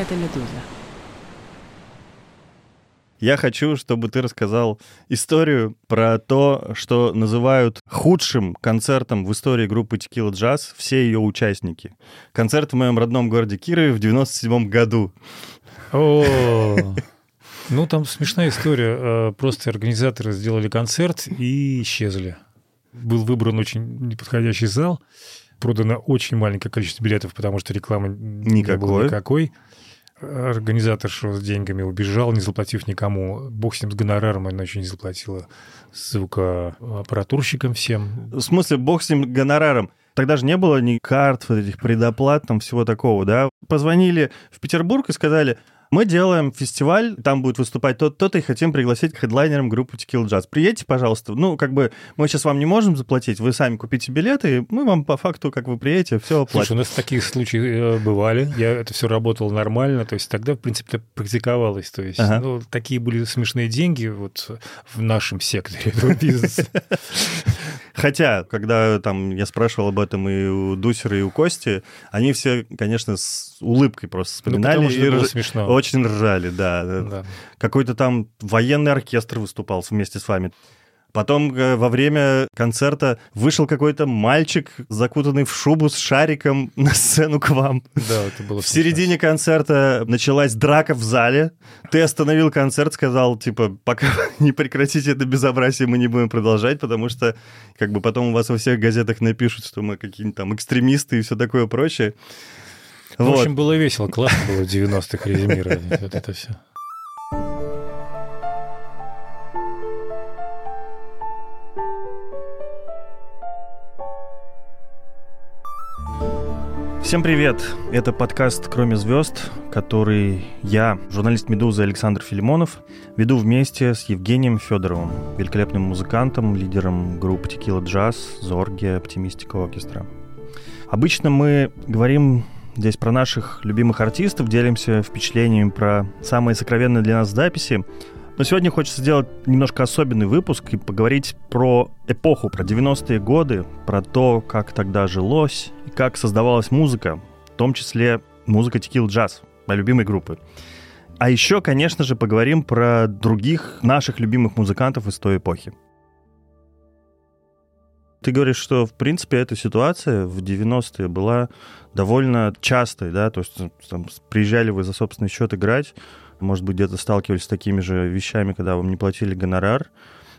это «Медуза». Я хочу, чтобы ты рассказал историю про то, что называют худшим концертом в истории группы Tequila Jazz все ее участники. Концерт в моем родном городе Кирове в 97 году. О, ну там смешная история. Э, просто организаторы сделали концерт и исчезли. Был выбран очень неподходящий зал. Продано очень маленькое количество билетов, потому что рекламы не было Никакой. Организатор с деньгами, убежал, не заплатив никому. Бог с ним, с гонораром, она еще не заплатила звукоаппаратурщикам всем. В смысле, бог с ним гонораром. Тогда же не было ни карт, вот этих предоплат, там всего такого, да? Позвонили в Петербург и сказали, мы делаем фестиваль, там будет выступать тот то-то, и хотим пригласить хедлайнером группу Tequila Jazz. Приедьте, пожалуйста. Ну, как бы, мы сейчас вам не можем заплатить, вы сами купите билеты, и мы вам по факту, как вы приедете, все оплатим. Слушай, у нас такие случаи э, бывали. Я это все работало нормально. То есть тогда, в принципе, это практиковалось. То есть Ага. ну, такие были смешные деньги вот в нашем секторе этого бизнеса. Хотя, когда там я спрашивал об этом и у Дусера, и у Кости, они все, конечно, с улыбкой просто Ну, вспоминали что и рж- смешно. очень ржали, да. да. Какой-то там военный оркестр выступал вместе с вами. Потом э, во время концерта вышел какой-то мальчик, закутанный в шубу с шариком на сцену к вам. Да, это было В смешно. середине концерта началась драка в зале. Ты остановил концерт, сказал, типа, пока не прекратите это безобразие, мы не будем продолжать, потому что как бы потом у вас во всех газетах напишут, что мы какие-нибудь там экстремисты и все такое прочее. В общем, было весело, классно было в 90-х резюмировать вот это все. Всем привет! Это подкаст «Кроме звезд», который я, журналист «Медузы» Александр Филимонов, веду вместе с Евгением Федоровым, великолепным музыкантом, лидером группы Tequila Jazz, Зорге, Оптимистика Оркестра. Обычно мы говорим здесь про наших любимых артистов, делимся впечатлениями про самые сокровенные для нас записи, но сегодня хочется сделать немножко особенный выпуск и поговорить про эпоху, про 90-е годы, про то, как тогда жилось и как создавалась музыка, в том числе музыка Tequila Jazz, моей любимой группы. А еще, конечно же, поговорим про других наших любимых музыкантов из той эпохи. Ты говоришь, что, в принципе, эта ситуация в 90-е была довольно частой, да, то есть там, приезжали вы за собственный счет играть, может быть, где-то сталкивались с такими же вещами, когда вам не платили гонорар.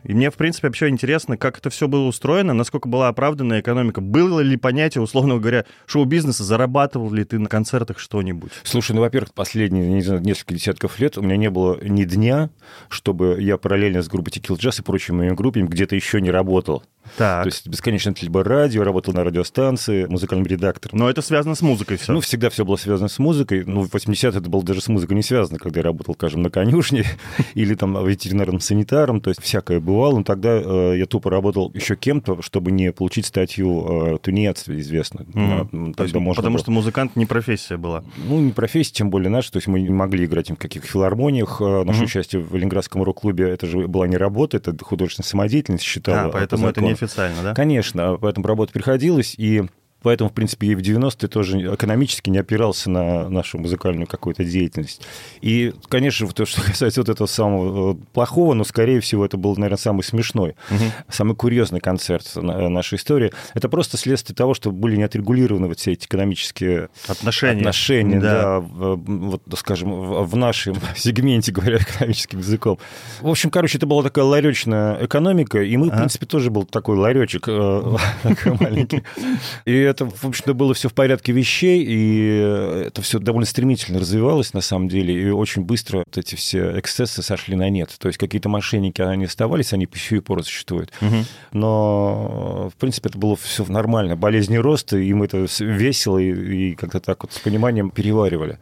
И мне, в принципе, вообще интересно, как это все было устроено, насколько была оправданная экономика. Было ли понятие, условно говоря, шоу-бизнеса, зарабатывал ли ты на концертах что-нибудь? Слушай, ну, во-первых, последние, не знаю, несколько десятков лет у меня не было ни дня, чтобы я параллельно с группой Tequila Jazz и прочими моими группами где-то еще не работал. Так. То есть бесконечно это либо радио, работал на радиостанции, музыкальным редактором. Но это связано с музыкой все. Ну, всегда все было связано с музыкой. Ну, в 80-е это было даже с музыкой не связано, когда я работал, скажем, на конюшне или там ветеринарным санитаром, то есть всякое бывало. Но тогда э, я тупо работал еще кем-то, чтобы не получить статью э, тунец, известно. Есть, тогда можно потому было. что музыкант не профессия была. Ну, не профессия, тем более наша. То есть мы не могли играть в каких филармониях. Э, Наше Мгм. участие в Ленинградском рок-клубе, это же была не работа, это художественная самодеятельность считала. А, по поэтому это неофициально, да? Конечно, поэтому работать приходилось, и поэтому, в принципе, и в 90-е тоже экономически не опирался на нашу музыкальную какую-то деятельность. И, конечно, то, что касается вот этого самого э, плохого, но, скорее всего, это был, наверное, самый смешной, Мгм. самый курьезный концерт на- нашей истории. Это просто следствие того, что были не отрегулированы вот все эти экономические Отношения. отношения, Да. да, в, вот, скажем, в, в нашем сегменте, говоря экономическим языком. В общем, короче, это была такая ларечная экономика, и мы, в А. принципе, тоже был такой ларечек э, маленький. И это, в общем-то, было все в порядке вещей, и это все довольно стремительно развивалось, на самом деле, и очень быстро вот эти все эксцессы сошли на нет. То есть какие-то мошенники, они оставались, они по сию пору существуют. Мгм. Но, в принципе, это было все нормально. Болезни роста, и мы это весело и, и как-то так вот с пониманием переваривали.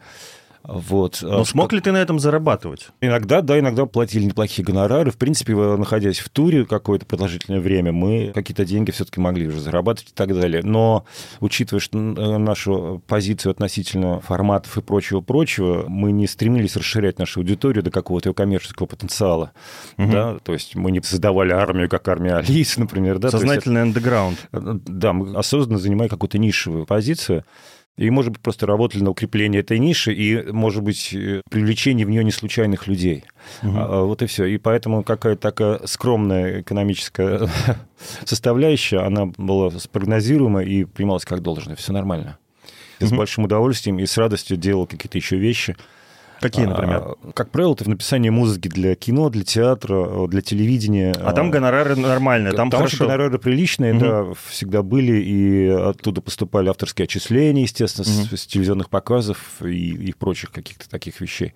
Вот. Но А смог ли ты на этом зарабатывать? Иногда, да, иногда платили неплохие гонорары. В принципе, э, находясь в туре какое-то продолжительное время, мы какие-то деньги все-таки могли уже зарабатывать и так далее. Но, учитывая что, э, нашу позицию относительно форматов и прочего-прочего, мы не стремились расширять нашу аудиторию до какого-то ее коммерческого потенциала. Мгм. Да? То есть мы не создавали армию, как армия Алисы, например. Да? Сознательный андеграунд. да, мы осознанно занимаем какую-то нишевую позицию. И, может быть, просто работали на укрепление этой ниши и, может быть, э, привлечение в нее не случайных людей. Угу. А, вот и все. И поэтому какая-то такая скромная экономическая составляющая, она была спрогнозируема и принималась как должное. Все нормально. Угу. с большим удовольствием и с радостью делал какие-то еще вещи. Какие, например? А, как правило, это в написании музыки для кино, для театра, для телевидения. А там гонорары нормальные, там, там хорошо. гонорары приличные, угу. да, всегда были, и оттуда поступали авторские отчисления, естественно, угу. с, с телевизионных показов и, и прочих каких-то таких вещей.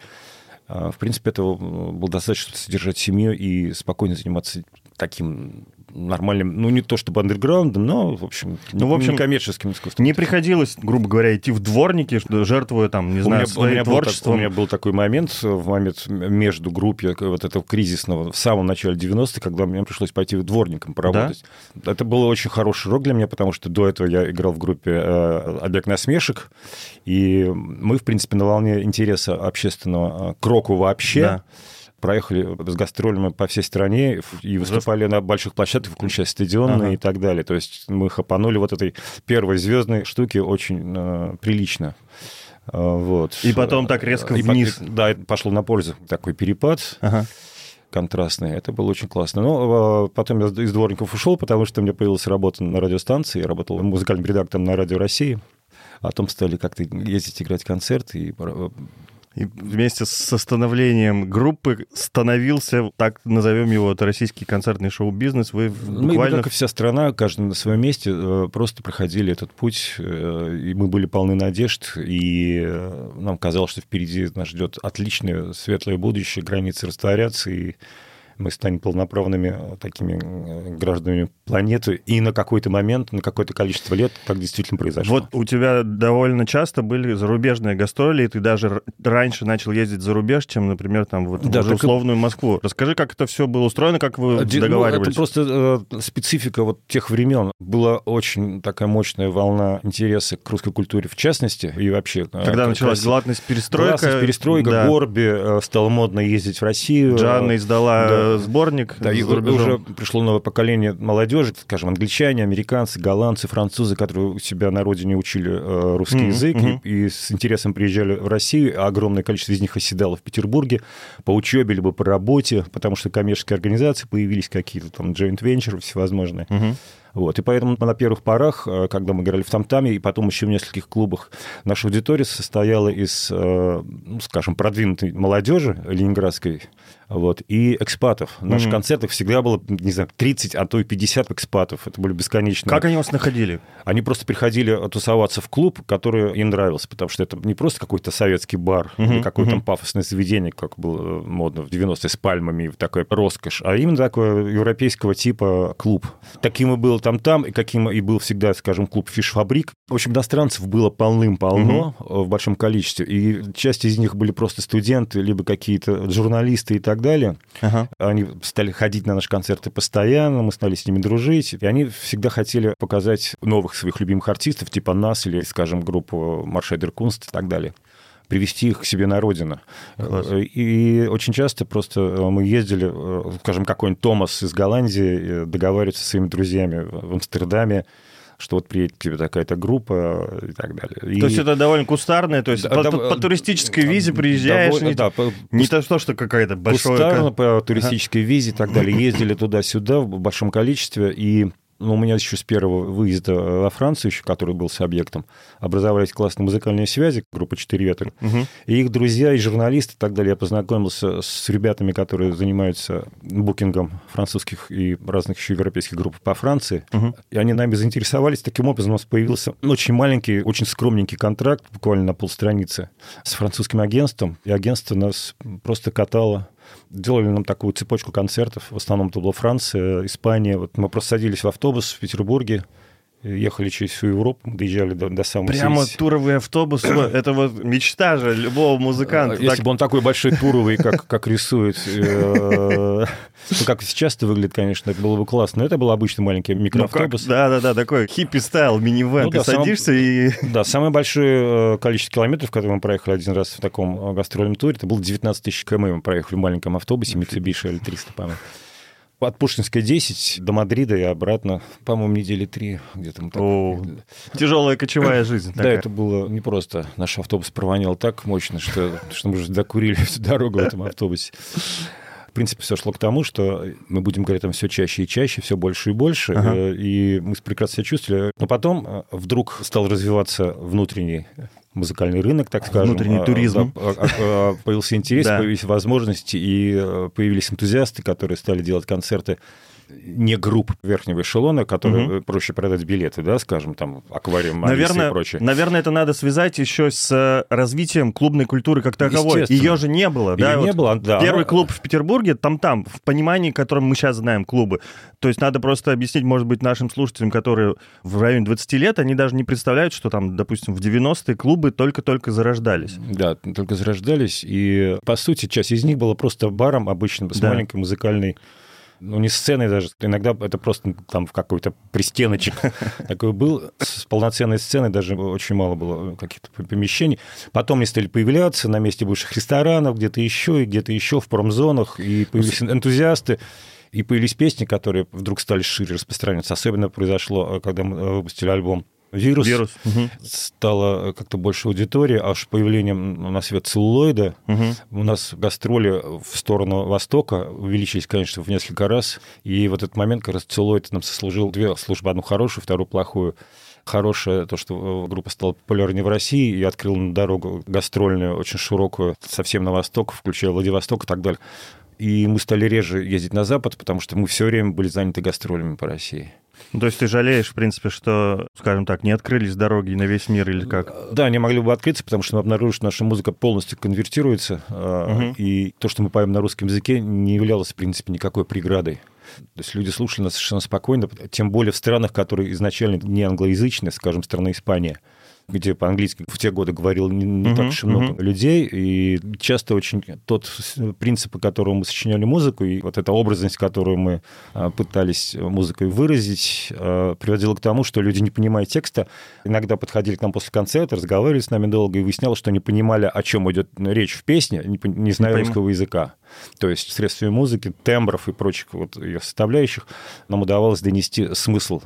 А, в принципе, этого было достаточно, чтобы содержать семью и спокойно заниматься таким нормальным, ну, не то чтобы андерграундом, но, в общем, ну, в общем, коммерческим искусством. Не приходилось, грубо говоря, идти в дворники, жертвуя там, не знаю, у меня, своим у меня творчеством. Был, у меня был такой момент, в момент между группе вот этого кризисного, в самом начале 90-х, когда мне пришлось пойти дворником поработать. Да? Это был очень хороший рок для меня, потому что до этого я играл в группе э, «Объект насмешек», и мы, в принципе, на волне интереса общественного э, к року вообще. Да проехали с гастролями по всей стране и выступали на больших площадках, включая стадионные ага. и так далее. То есть мы хапанули вот этой первой звездной штуки очень э, прилично. Э, вот. И потом так резко и вниз. По, да, пошло на пользу такой перепад. Ага контрастный. Это было очень классно. Но э, потом я из дворников ушел, потому что у меня появилась работа на радиостанции. Я работал музыкальным редактором на Радио России. А потом стали как-то ездить играть концерты. И э, и вместе с становлением группы становился, так назовем его, это российский концертный шоу-бизнес. Вы буквально... Мы, как и вся страна, каждый на своем месте, э, просто проходили этот путь, э, и мы были полны надежд, и э, нам казалось, что впереди нас ждет отличное, светлое будущее, границы растворятся, и мы станем полноправными э, такими э, гражданами планеты, и на какой-то момент, на какое-то количество лет так действительно произошло. Вот у тебя довольно часто были зарубежные гастроли, и ты даже раньше начал ездить за рубеж, чем, например, там вот да, уже условную Москву. Расскажи, как это все было устроено, как вы Ди, договаривались? Ну, это просто э, специфика вот тех времен. Была очень такая мощная волна интереса к русской культуре в частности, и вообще... Э, Когда началась гласность перестройка. Гласность перестройка, да. Горби, стало модно ездить в Россию. Джанна издала да сборник. Да, и уже пришло новое поколение молодежи, скажем, англичане, американцы, голландцы, французы, которые у себя на родине учили э, русский mm-hmm. язык mm-hmm. И, и с интересом приезжали в Россию. А огромное количество из них оседало в Петербурге по учебе либо по работе, потому что коммерческие организации появились какие-то там joint venture всевозможные. Mm-hmm. Вот. И поэтому на первых порах, э, когда мы играли в Тамтаме, и потом еще в нескольких клубах, наша аудитория состояла из, э, ну, скажем, продвинутой молодежи ленинградской, вот, и экспатов. В наших mm-hmm. концертах всегда было, не знаю, 30, а то и 50 экспатов. Это были бесконечные. Как они вас находили? Они просто приходили тусоваться в клуб, который им нравился, потому что это не просто какой-то советский бар mm-hmm. или какое-то mm-hmm. пафосное заведение, как было модно в 90-е с пальмами, такая роскошь, а именно такое европейского типа клуб. Таким и был там-там, и каким и был всегда, скажем, клуб «Фиш-фабрик». В общем, иностранцев было полным-полно mm-hmm. в большом количестве, и часть из них были просто студенты, либо какие-то журналисты и так далее. Ага. Они стали ходить на наши концерты постоянно, мы стали с ними дружить, и они всегда хотели показать новых своих любимых артистов, типа нас или, скажем, группу Маршайдер Кунст и так далее привести их к себе на родину. Класс. И очень часто просто мы ездили, скажем, какой-нибудь Томас из Голландии э, договариваться со своими друзьями в Амстердаме, что вот приедет к тебе такая-то группа и так далее. И... То есть это довольно кустарное, то есть да, по, да, по туристической визе приезжаешь, довольно, не, да, по, не то, что какая-то большая... Кустарно по туристической ага. визе и так далее. Ездили туда-сюда в большом количестве, и ну, у меня еще с первого выезда во Францию, еще, который был с объектом, образовались классные музыкальные связи, группа «Четыре ветра». Угу. И их друзья, и журналисты и так далее. Я познакомился с ребятами, которые занимаются букингом французских и разных еще европейских групп по Франции. Угу. И они нами заинтересовались. Таким образом, у нас появился очень маленький, очень скромненький контракт, буквально на полстраницы, с французским агентством. И агентство нас просто катало делали нам такую цепочку концертов. В основном это была Франция, Испания. Вот мы просто садились в автобус в Петербурге, ехали через всю Европу, доезжали до, до самого Прямо Сити. туровый автобус, это вот мечта же любого музыканта. Если бы он такой большой туровый, как, как рисует, э, ну, как сейчас это выглядит, конечно, это было бы классно, но это был обычный маленький микроавтобус. Да-да-да, такой hippie style, минивэн, ты садишься и... Да, самое большое э, количество километров, которые мы проехали один раз в таком гастрольном туре, это было 19 тысяч км, мы проехали в маленьком автобусе Mitsubishi L300, по-моему. От Пушкинской 10 до Мадрида и обратно, по-моему, недели три где-то. О, тяжелая кочевая жизнь. Да, это было непросто. Наш автобус провонял так мощно, что, что мы уже докурили всю дорогу в этом автобусе. В принципе, все шло к тому, что мы будем говорить там все чаще и чаще, все больше и больше, Ага. э, и мы прекрасно себя чувствовали. Но потом э, вдруг стал развиваться внутренний музыкальный рынок, так скажем. Внутренний А, туризм. а, а, а, Появился интерес, появились возможности, и э, появились энтузиасты, которые стали делать концерты не групп верхнего эшелона, которые э, проще продать билеты, да, скажем, там, аквариум, Наверное, и прочее. наверное, это надо связать еще с э, развитием клубной культуры как таковой. Ее же не было, да? Её не вот было, да. Первый клуб в Петербурге, там-там, в понимании, которым мы сейчас знаем клубы. То есть надо просто объяснить, может быть, нашим слушателям, которые в районе 20 лет, они даже не представляют, что там, допустим, в 90-е клубы только-только зарождались. Да, только зарождались, и, по сути, часть из них была просто баром обычным, с Да. маленькой музыкальной ну, не сценой даже, иногда это просто там в какой-то пристеночек такой был, с полноценной сценой даже очень мало было каких-то помещений. Потом они стали появляться на месте бывших ресторанов, где-то еще, и где-то еще в промзонах, и появились энтузиасты, и появились песни, которые вдруг стали шире распространяться. Особенно произошло, когда мы э, выпустили альбом «Вирус», Вирус. Мгм. стало как-то больше аудитории, аж появлением на свет целлулоида Мгм. у нас гастроли в сторону Востока увеличились, конечно, в несколько раз. И вот этот момент, как раз целлулоид нам сослужил две службы, одну хорошую, вторую плохую. Хорошее то, что э, группа стала популярнее в России и открыла на дорогу гастрольную, очень широкую, совсем на восток, включая Владивосток и так далее. И мы стали реже ездить на Запад, потому что мы все время были заняты гастролями по России. То есть ты жалеешь, в принципе, что, скажем так, не открылись дороги на весь мир или как? Да, они могли бы открыться, потому что мы обнаружили, что наша музыка полностью конвертируется, Мгм. и то, что мы поем на русском языке, не являлось, в принципе, никакой преградой. То есть люди слушали нас совершенно спокойно, тем более в странах, которые изначально не англоязычные, скажем, страна Испания, где по-английски в те годы говорил не, не Мгм, так уж и много мгм. людей, и часто очень тот принцип, по которому мы сочиняли музыку, и вот эта образность, которую мы а, пытались музыкой выразить, а, приводила к тому, что люди, не понимая текста, иногда подходили к нам после концерта, разговаривали с нами долго, и выяснялось, что не понимали, о чем идет речь в песне, не, не зная русского языка. То есть средствами музыки, тембров и прочих вот ее составляющих нам удавалось донести смысл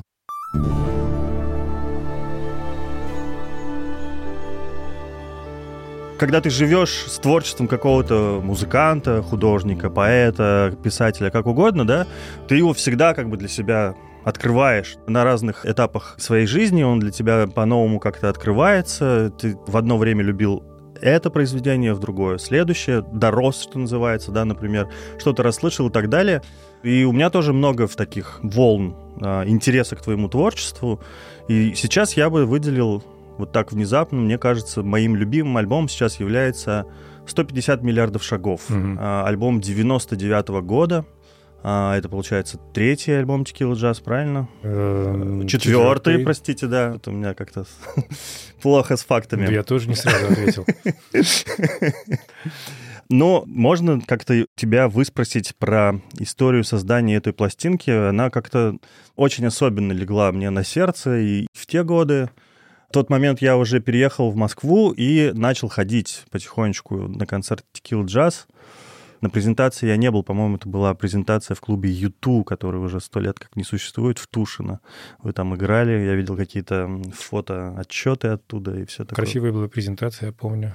Когда ты живешь с творчеством какого-то музыканта, художника, поэта, писателя, как угодно, да, ты его всегда как бы для себя открываешь на разных этапах своей жизни, он для тебя по-новому как-то открывается, ты в одно время любил это произведение, в другое следующее, дорос, что называется, да, например, что-то расслышал и так далее. И у меня тоже много в таких волн а, интереса к твоему творчеству. И сейчас я бы выделил вот так внезапно, мне кажется, моим любимым альбомом сейчас является 150 миллиардов шагов. А, альбом 99 года. А, это, получается, третий альбом Tequila Jazz, правильно? Эм, Четвертый, простите, да. Это у меня как-то плохо с фактами. Я тоже не сразу ответил. Но можно как-то тебя выспросить про историю создания этой пластинки. Она как-то очень особенно легла мне на сердце и в те годы. В тот момент я уже переехал в Москву и начал ходить потихонечку на концерт Tequila Jazz. На презентации я не был, по-моему, это была презентация в клубе Юту, который уже сто лет как не существует, в Тушино. Вы там играли, я видел какие-то м, фото-отчеты оттуда и все такое. Красивая была презентация, я помню.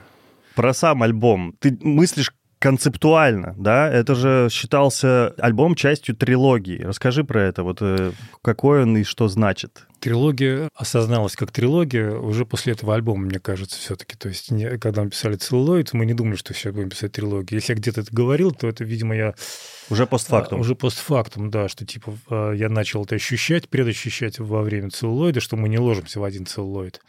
Про сам альбом. Ты мыслишь концептуально, да? Это же считался альбом частью трилогии. Расскажи про это, вот э, какой он и что значит. Трилогия осозналась как трилогия уже после этого альбома, мне кажется, все-таки. То есть, не- когда мы писали «Целлулоид», мы не думали, что все будем писать трилогию. Если я где-то это говорил, то это, видимо, я... Уже постфактум. А, Уже постфактум, да, что типа а, я начал это ощущать, предощущать во время целлулоида, что мы не ложимся в один целлулоид.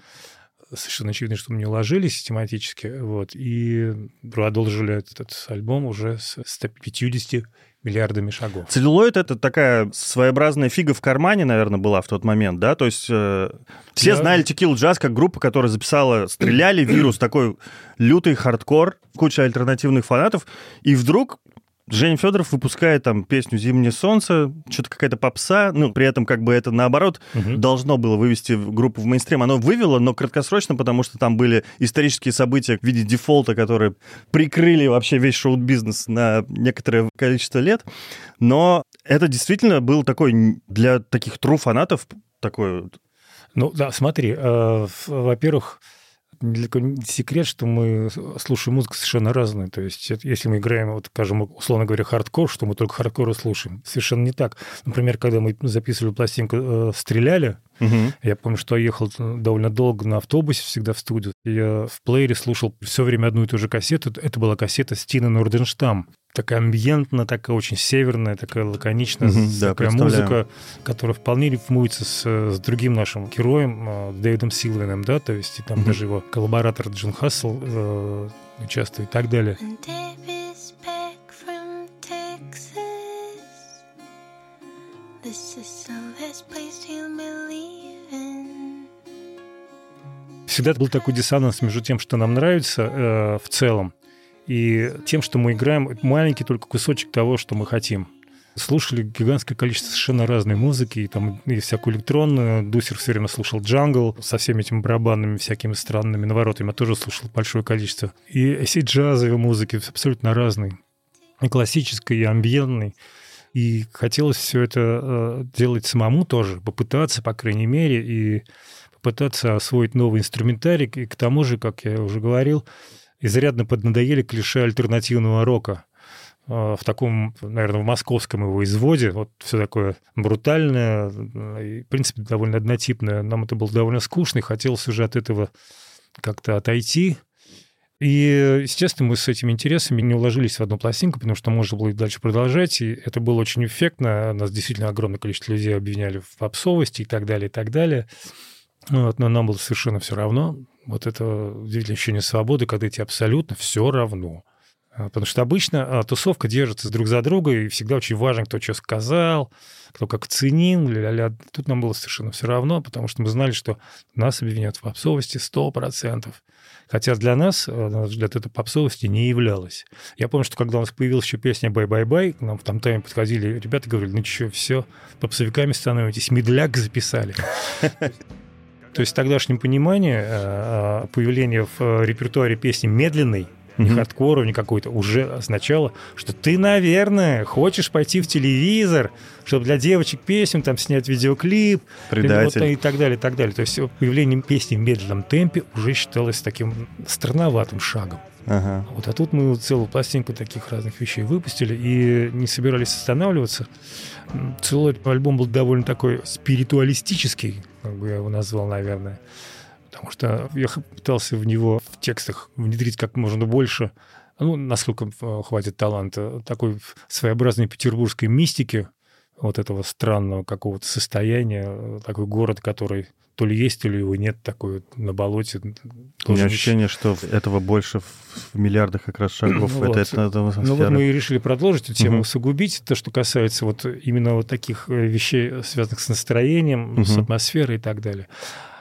Совершенно очевидно, что мы не ложились систематически, вот, и продолжили этот альбом уже с 150 миллиардами шагов. Целлулоид — это такая своеобразная фига в кармане, наверное, была в тот момент, да? То есть э, все Да. знали Tequilajazzz как группа, которая записала «Стреляли», «Вирус», такой лютый хардкор, куча альтернативных фанатов, и вдруг Женя Федоров выпускает там песню «Зимнее солнце», что-то какая-то попса, ну, при этом как бы это наоборот угу. должно было вывести группу в мейнстрим. Оно вывело, но краткосрочно, потому что там были исторические события в виде дефолта, которые прикрыли вообще весь шоу-бизнес на некоторое количество лет. Но это действительно был такой для таких true фанатов такой... Ну да, смотри, э, во-первых, не секрет, что мы слушаем музыку совершенно разную. То есть, если мы играем, вот, скажем, условно говоря, хардкор, что мы только хардкор слушаем. Совершенно не так. Например, когда мы записывали пластинку э, «Стреляли», Угу. Я помню, что я ехал довольно долго на автобусе всегда в студию. Я в плеере слушал все время одну и ту же кассету. Это была кассета Стины Норденштам такая амбиентная, такая очень северная, такая лаконичная, угу, такая да, музыка, которая вполне рифмуется с, с другим нашим героем, э, Дэвидом Силвином, да, то есть и там угу. даже его коллаборатор Джин Хассел э, участвует и так далее. Всегда был такой диссонанс между тем, что нам нравится э, в целом, и тем, что мы играем, маленький только кусочек того, что мы хотим. Слушали гигантское количество совершенно разной музыки, и там и всякую электронную. Дусер все время слушал джангл со всеми этими барабанными всякими странными наворотами. Я тоже слушал большое количество. И все джазовой музыки абсолютно разной. И классической, и амбиентной. И хотелось все это э, делать самому тоже, попытаться, по крайней мере, и попытаться освоить новый инструментарий. И к тому же, как я уже говорил, изрядно поднадоели клише альтернативного рока а, в таком, наверное, в московском его изводе, вот все такое брутальное, и, в принципе, довольно однотипное. Нам это было довольно скучно, и хотелось уже от этого как-то отойти. И, естественно, мы с этими интересами не уложились в одну пластинку, потому что можно было и дальше продолжать, и это было очень эффектно. Нас действительно огромное количество людей обвиняли в попсовости и так далее, и так далее. Вот, но нам было совершенно все равно. Вот это удивительное ощущение свободы, когда тебе абсолютно все равно. А, потому что обычно а, тусовка держится друг за друга, и всегда очень важно, кто что сказал, кто как ценил, ля-ля. Тут нам было совершенно все равно, потому что мы знали, что нас обвинят в попсовости 100%. Хотя для нас, на наш взгляд, это попсовости не являлось. Я помню, что когда у нас появилась еще песня «Бай-бай-бай», к нам в «Там-Таме» подходили ребята, говорили, ну что, все, попсовиками становитесь, медляк записали. То есть в тогдашнем понимании э, э, появление в э, репертуаре песни медленной, не mm-hmm. не какой-то, уже означало, что ты, наверное, хочешь пойти в телевизор, чтобы для девочек песен там снять видеоклип Предатель. Вот, и так далее, и так далее. То есть появление песни в медленном темпе уже считалось таким странноватым шагом. Ага. Вот, а тут мы целую пластинку таких разных вещей выпустили и не собирались останавливаться. Целый альбом был довольно такой спиритуалистический, как бы я его назвал, наверное. Потому что я пытался в него в текстах внедрить как можно больше, ну, насколько э, хватит таланта, такой своеобразной петербургской мистики, вот этого странного какого-то состояния, такой город, который то ли есть, то ли его нет, такой вот на болоте. У меня ощущение, что этого больше в миллиардах как раз шагов. Ну, это, вот. это, это ну вот мы и решили продолжить эту тему, угу. усугубить то, что касается вот именно вот таких э, вещей, связанных с настроением, угу. с атмосферой и так далее.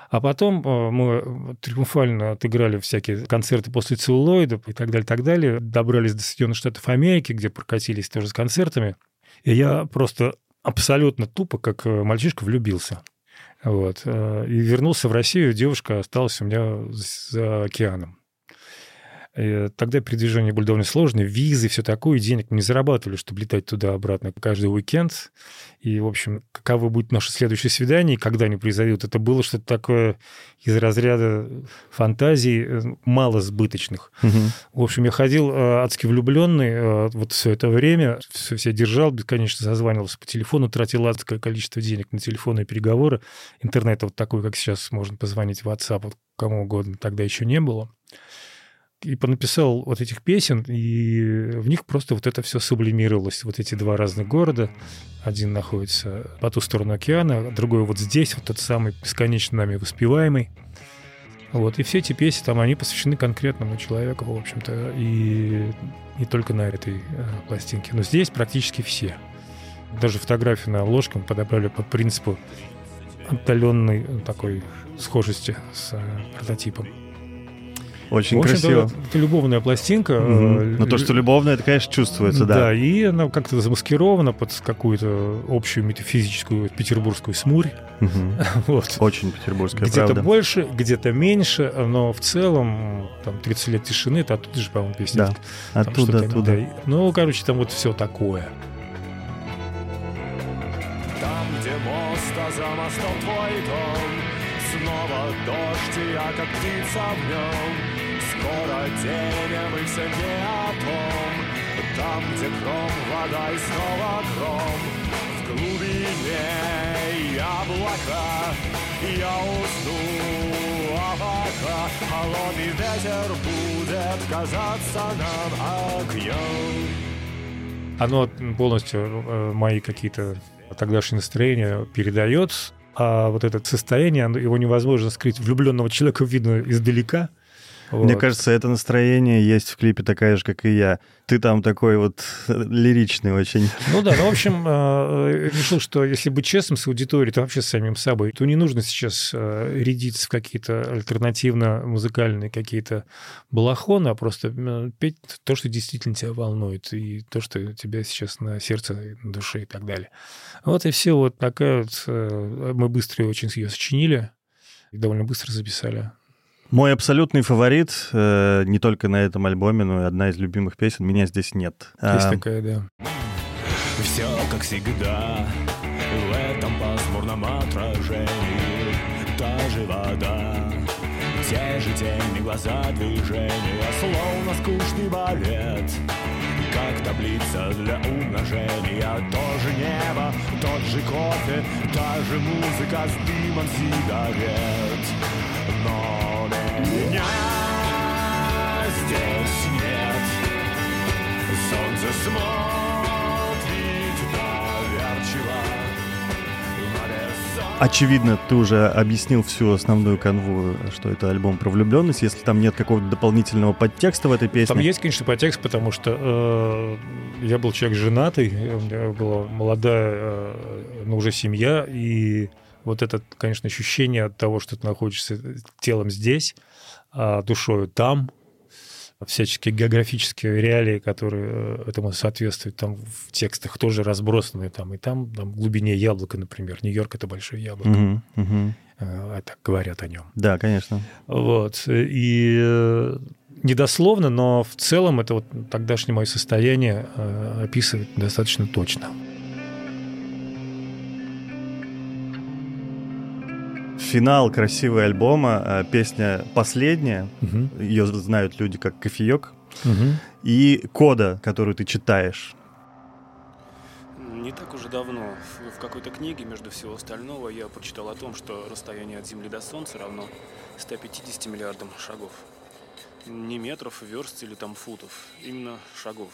А потом э, мы триумфально отыграли всякие концерты после целлулоида и так далее, так далее. Добрались до Соединенных Штатов Америки, где прокатились тоже с концертами. И я просто абсолютно тупо, как э, мальчишка, влюбился. Вот. Э, и вернулся в Россию, девушка осталась у меня за океаном. И тогда передвижения были довольно сложные, визы, все такое, денег не зарабатывали, чтобы летать туда-обратно каждый уикенд. И, в общем, каково будет наше следующее свидание, когда они произойдут, это было что-то такое из разряда фантазий э, малосбыточных. Угу. В общем, я ходил э, адски влюбленный э, вот все это время, все, все держал, бесконечно созванивался по телефону, тратил адское количество денег на телефонные переговоры. Интернета вот такой, как сейчас, можно позвонить в WhatsApp, вот кому угодно, тогда еще не было и понаписал вот этих песен, и в них просто вот это все сублимировалось. Вот эти два разных города. Один находится по ту сторону океана, другой вот здесь, вот тот самый бесконечно нами воспеваемый. Вот, и все эти песни там, они посвящены конкретному человеку, в общем-то, и не только на этой э, пластинке. Но здесь практически все. Даже фотографию на обложке мы подобрали по принципу отдаленной такой схожести с э, прототипом. Очень В красиво. Это любовная пластинка. Мгм. э, Но то, что любовно, это, конечно, чувствуется, да. и она как-то замаскирована под какую-то общую метафизическую петербургскую смурь. Мгм. Вот. Очень петербургская Где-то правда. больше, где-то меньше, но в целом там 30 лет тишины, это оттуда же, по-моему, песня. Да, оттуда, оттуда. да. Ну, короче, там вот все такое. Там, где мост, а за мостом твой дом Снова дождь, и я как птица в нем Скоро день, а мы все не о том. Там, где кром, вода и снова гром. В глубине облака Я усну, а пока Холодный ветер будет казаться нам огнем. Оно полностью э, мои какие-то тогдашние настроения передает, а вот это состояние, его невозможно скрыть. Влюбленного человека видно издалека. Мне Вот. кажется, это настроение есть в клипе такая же, как и я. Ты там такой вот лиричный очень. Ну да, ну, в общем, э, решил, что если быть честным с аудиторией, то вообще с самим собой, то не нужно сейчас э, рядиться в какие-то альтернативно-музыкальные какие-то балахоны, а просто э, петь то, что действительно тебя волнует, и то, что тебя сейчас на сердце, на душе и так далее. Вот и все. Вот такая вот... э, Мы быстро очень ее сочинили, и довольно быстро записали. Мой абсолютный фаворит э, не только на этом альбоме, но и одна из любимых песен. «Меня здесь нет». Есть А, такая, да. Все как всегда. В этом пасмурном отражении Та же вода. Те же тени, глаза, движения Словно скучный балет. Как таблица для умножения. То же небо, тот же кофе Та же музыка с дымом сигарет. Но меня здесь нет Солнце смотрит доверчиво. Очевидно, ты уже объяснил всю основную канву, что это альбом про влюбленность, если там нет какого-то дополнительного подтекста в этой песне. Там есть, конечно, подтекст, потому что э, я был человек женатый, у меня была молодая, э, но уже семья, и вот это, конечно, ощущение от того, что ты находишься телом здесь, а душою там, всяческие географические реалии, которые э, этому соответствуют, там в текстах тоже разбросаны, там и там, там в глубине яблока, например. Нью-Йорк — это большое яблоко, мгм. э, так говорят о нем. Да, конечно. Вот. И э, недословно, но в целом это вот тогдашнее мое состояние описывает достаточно точно. Финал красивый альбома, а, песня последняя, Мгм. ее знают люди как кофеек, Мгм. и кода, которую ты читаешь. Не так уже давно в, в какой-то книге, между всего остального, я прочитал о том, что расстояние от Земли до Солнца равно 150 миллиардам шагов. Не метров, верст или там футов, именно шагов.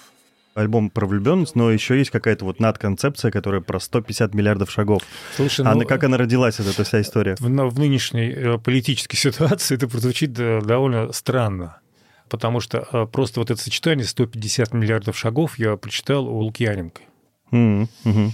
Альбом про влюбленность, но еще есть какая-то вот надконцепция, которая про 150 миллиардов шагов. Слушай, А ну, как она родилась, эта вся история? в, в нынешней э, политической ситуации это прозвучит э, довольно странно. Потому что э, просто вот это сочетание 150 миллиардов шагов я прочитал у Лукьяненко.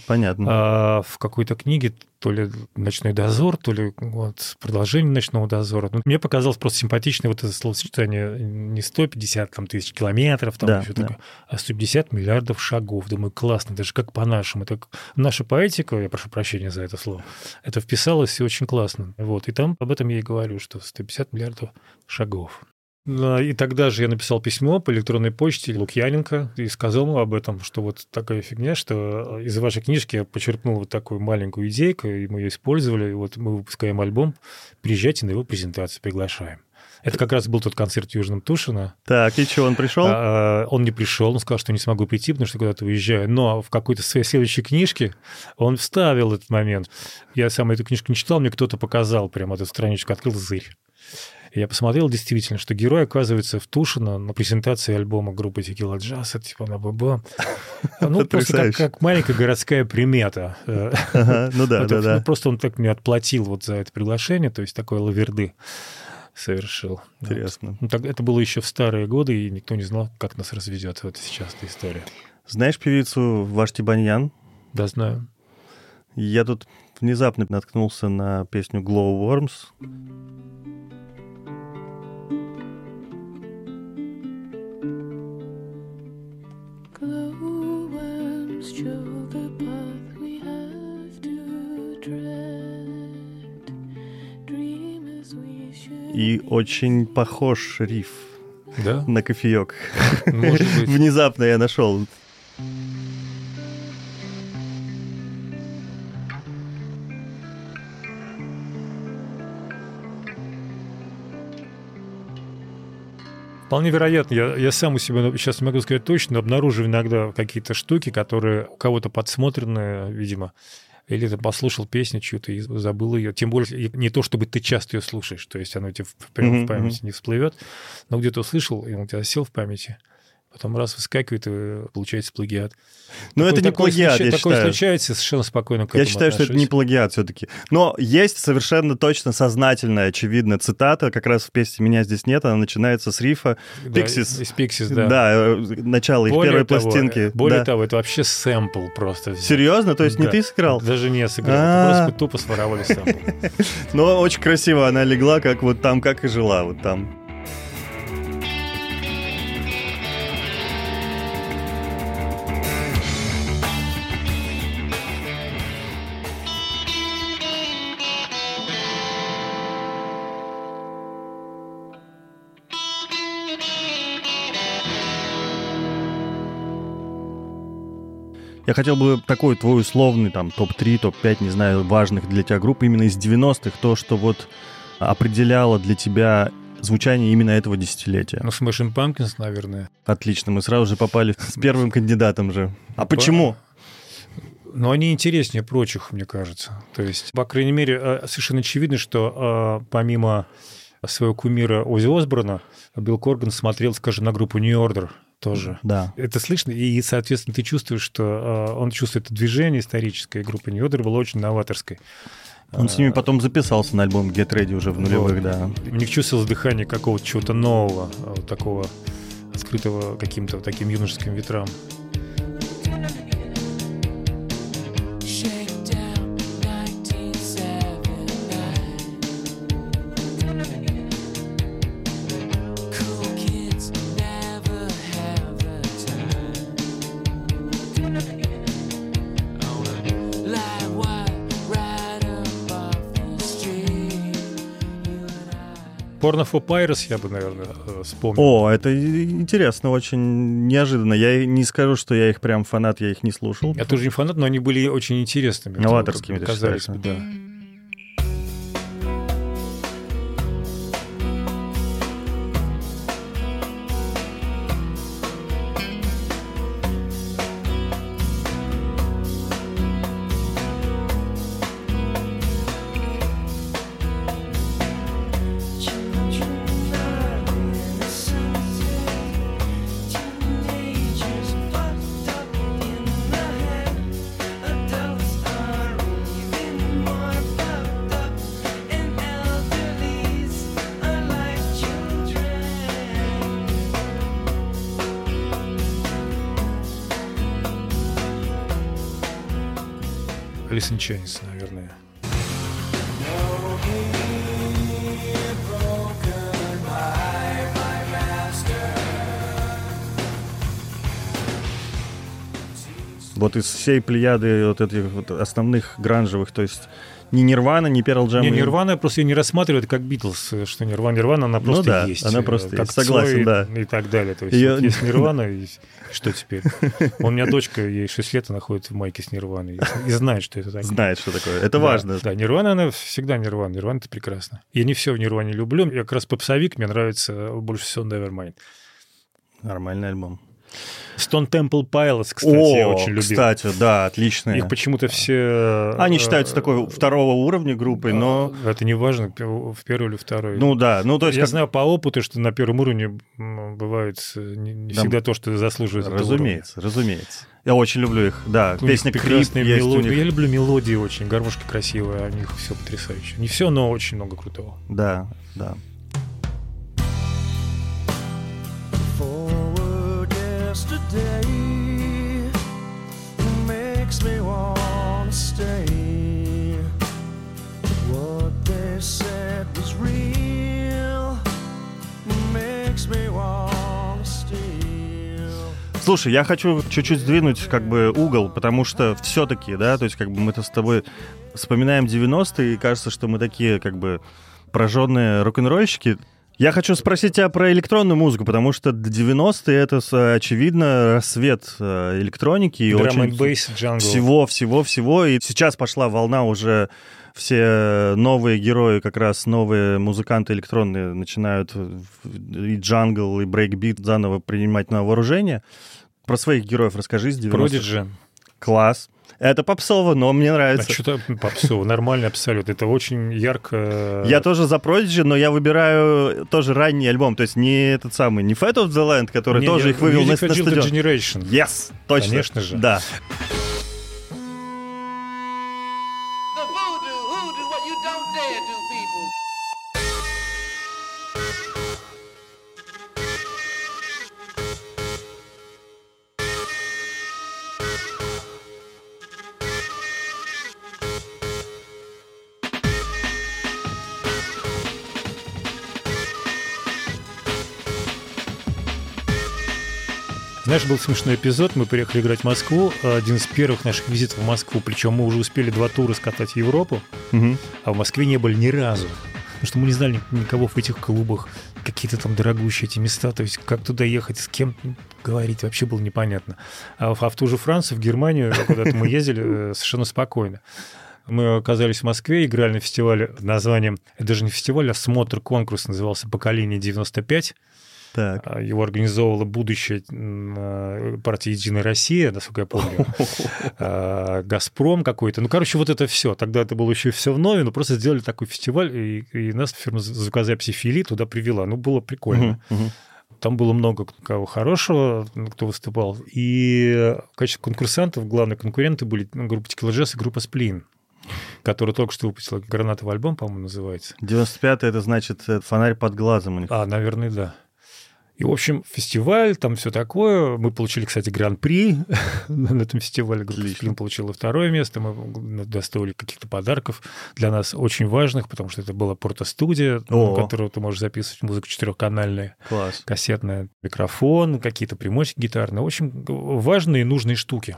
Понятно. А в какой-то книге то ли «Ночной дозор», то ли вот, продолжение «Ночного дозора». Ну, мне показалось просто симпатичное вот это словосочетание не 150 там, тысяч километров, там Да, еще да. такое, а 150 миллиардов шагов. Думаю, классно, даже как по-нашему. Это к- наша поэтика, я прошу прощения за это слово, это вписалось и очень классно. Вот. И там об этом я и говорю, что 150 миллиардов шагов. И тогда же я написал письмо по электронной почте Лукьяненко и сказал ему об этом, что вот такая фигня, что из вашей книжки я почерпнул вот такую маленькую идейку, и мы ее использовали, и вот мы выпускаем альбом, приезжайте на его презентацию, приглашаем. Это как раз был тот концерт в Южном Тушино. Так, и что, он пришел? А, Он не пришел, он сказал, что не смогу прийти, потому что куда-то уезжаю. Но в какой-то своей следующей книжке он вставил этот момент. Я сам эту книжку не читал, мне кто-то показал, прямо эту страничку открыл зырь. И я посмотрел действительно, что герой оказывается в Тушино на презентации альбома группы Текила Джаз, это типа на ББ. Ну, просто как, маленькая городская примета. Ага, ну да, да, да. просто он так мне отплатил вот за это приглашение, то есть такой лаверды совершил. Вот. Интересно. Ну, так, это было еще в старые годы, и никто не знал, как нас разведет вот сейчас эта история. Знаешь певицу Вашти Баньян? Да, знаю. Я тут внезапно наткнулся на песню Glow Worms. chose the path we have to tread. Dream as we should. И очень похож риф. Да? На кофеек. Внезапно я нашел Вполне вероятно. Я, я сам у себя сейчас не могу сказать точно, но обнаруживаю иногда какие-то штуки, которые у кого-то подсмотрены, видимо. Или ты послушал песню чью-то и забыл ее. Тем более, не то, чтобы ты часто ее слушаешь, то есть у тебя в, прямо в памяти не всплывет, но где-то услышал, и он у тебя сел в памяти. Потом раз выскакивает, и получается плагиат. Но Такое- это не такое плагиат, случа- я Такое считаю. случается, совершенно спокойно к Я считаю, что это не отношусь. плагиат все-таки. Но есть совершенно точно сознательная, очевидная цитата, как раз в песне «Меня здесь нет», она начинается с рифа Да, Pixies. Из Pixies, да. Да, э, начало их Более первой того, пластинки. Более Да. того, это вообще сэмпл просто. взят. Серьезно? То есть не Да. ты сыграл? Даже не сыграл. А. Просто тупо своровали сэмпл. Но очень красиво она легла, как вот там, как и жила, вот там. Я хотел бы такой твой условный там топ-3, топ-5, не знаю, важных для тебя групп именно из 90-х, то, что вот определяло для тебя звучание именно этого десятилетия. Ну, Smashing Pumpkins, наверное. Отлично, мы сразу же попали с первым кандидатом же. А почему? Но они интереснее прочих, мне кажется. То есть, по крайней мере, э, совершенно очевидно, что э, помимо своего кумира Ози Осборна, Билл Корган смотрел, скажем, на группу New Order тоже. Да. Это слышно, и, соответственно, ты чувствуешь, что э, он чувствует движение историческое. Группа Order была очень новаторской. Он с ними потом записался на альбом Get Ready уже в нулевых, Вот. да. У них чувствовалось дыхание какого-то чего-то нового, э, вот такого открытого каким-то таким юношеским ветрам. Porno for Pirates я бы, наверное, э, вспомнил. О, это интересно, очень неожиданно. Я не скажу, что я их прям фанат, я их не слушал. Я тоже не фанат, но они были очень интересными. Новаторскими, ты казались считаешь, бы, да. Всей плеяды вот этих вот основных гранжевых, то есть ни Нирвана, ни Перл Джам. Не, Нирвана я просто ее не рассматриваю, это как Битлз, что Нирвана, Нирвана, она просто Ну да, есть. она э, просто как есть, согласен, Цой да. И так далее. То есть Её- вот есть Нирвана, и что теперь? У меня дочка, ей 6 лет, она ходит в майке с Нирваной и, и знает, что это такое. Знает, что такое. Это Да, важно. Да, Нирвана, она всегда Нирвана. Нирвана — это прекрасно. Я не все в Нирване люблю. Я как раз попсовик, мне нравится больше всего Nevermind. Нормальный альбом. Stone Temple Pilots, кстати, О, я очень любил. кстати, да, отличные. Их почему-то все... Они э, считаются такой второго уровня группой, но... Это не важно, в первой или второй. Ну да, ну то есть... я как- знаю по опыту, что на первом уровне бывает э, не, не Да. всегда то, что заслуживает Разумеется, разумеется. Я очень люблю их, да. У Песня Крип прекрасные у мелодии. них. Я люблю мелодии очень, гармошка красивая, у них все потрясающе. Не все, но очень много крутого. Да, да. Слушай, я хочу чуть-чуть сдвинуть как бы угол, потому что все-таки, да, то есть как бы мы-то с тобой вспоминаем 90-е, и кажется, что мы такие как бы прожженные рок-н-ролльщики. Я хочу спросить тебя про электронную музыку, потому что 90-е это, очевидно, расцвет э, электроники. И очень всего, всего, всего. И сейчас пошла волна уже все новые герои, как раз новые музыканты электронные начинают и джангл, и брейкбит заново принимать на вооружение. Про своих героев расскажи с 90-х. Продиджи. Класс. Это попсово, но мне А нравится. что-то попсово, нормально абсолютно. Это очень ярко. Я тоже за Prodigy, но я выбираю тоже ранний альбом, то есть не этот самый, не Fat of the Land, который Не, тоже их вывел на, на стадион. Generation. Yes, точно. Конечно же. Да. Знаешь, был смешной эпизод. Мы приехали играть в Москву. Один из первых наших визитов в Москву. Причем мы уже успели два тура скатать в Европу, Мгм. а в Москве не были ни разу. Потому что мы не знали ни- никого в этих клубах, какие-то там дорогущие эти места. То есть как туда ехать, с кем говорить, вообще было непонятно. А в, а в ту же Францию, в Германию, куда-то мы ездили э, совершенно спокойно. Мы оказались в Москве, играли на фестивале под названием, это даже не фестиваль, а смотр, конкурс назывался «Поколение 95». Так. А, Его организовывала будущая э, партия «Единая Россия», насколько я помню. А, «Газпром» какой-то. Ну, короче, вот это все. Тогда это было еще все в нове, но просто сделали такой фестиваль, и, и нас фирма звукозаписи «Фили» туда привела. Ну, было прикольно. Там было много кого хорошего, кто выступал. И в качестве конкурсантов главные конкуренты были ну, группа Jazz и группа Сплин, которая только что выпустила «Гранатовый альбом», по-моему, называется. 95 это значит э, фонарь под глазом у них. А, наверное, да. И, в общем, фестиваль, там все такое. Мы получили, кстати, гран-при на этом фестивале. Группа. «Сплин» получила второе место. Мы доставили каких-то подарков для нас очень важных, потому что это была порто-студия, О. в которой ты можешь записывать музыку четырехканальная, Класс. кассетная, микрофон, какие-то примочки гитарные. В общем, важные и нужные штуки.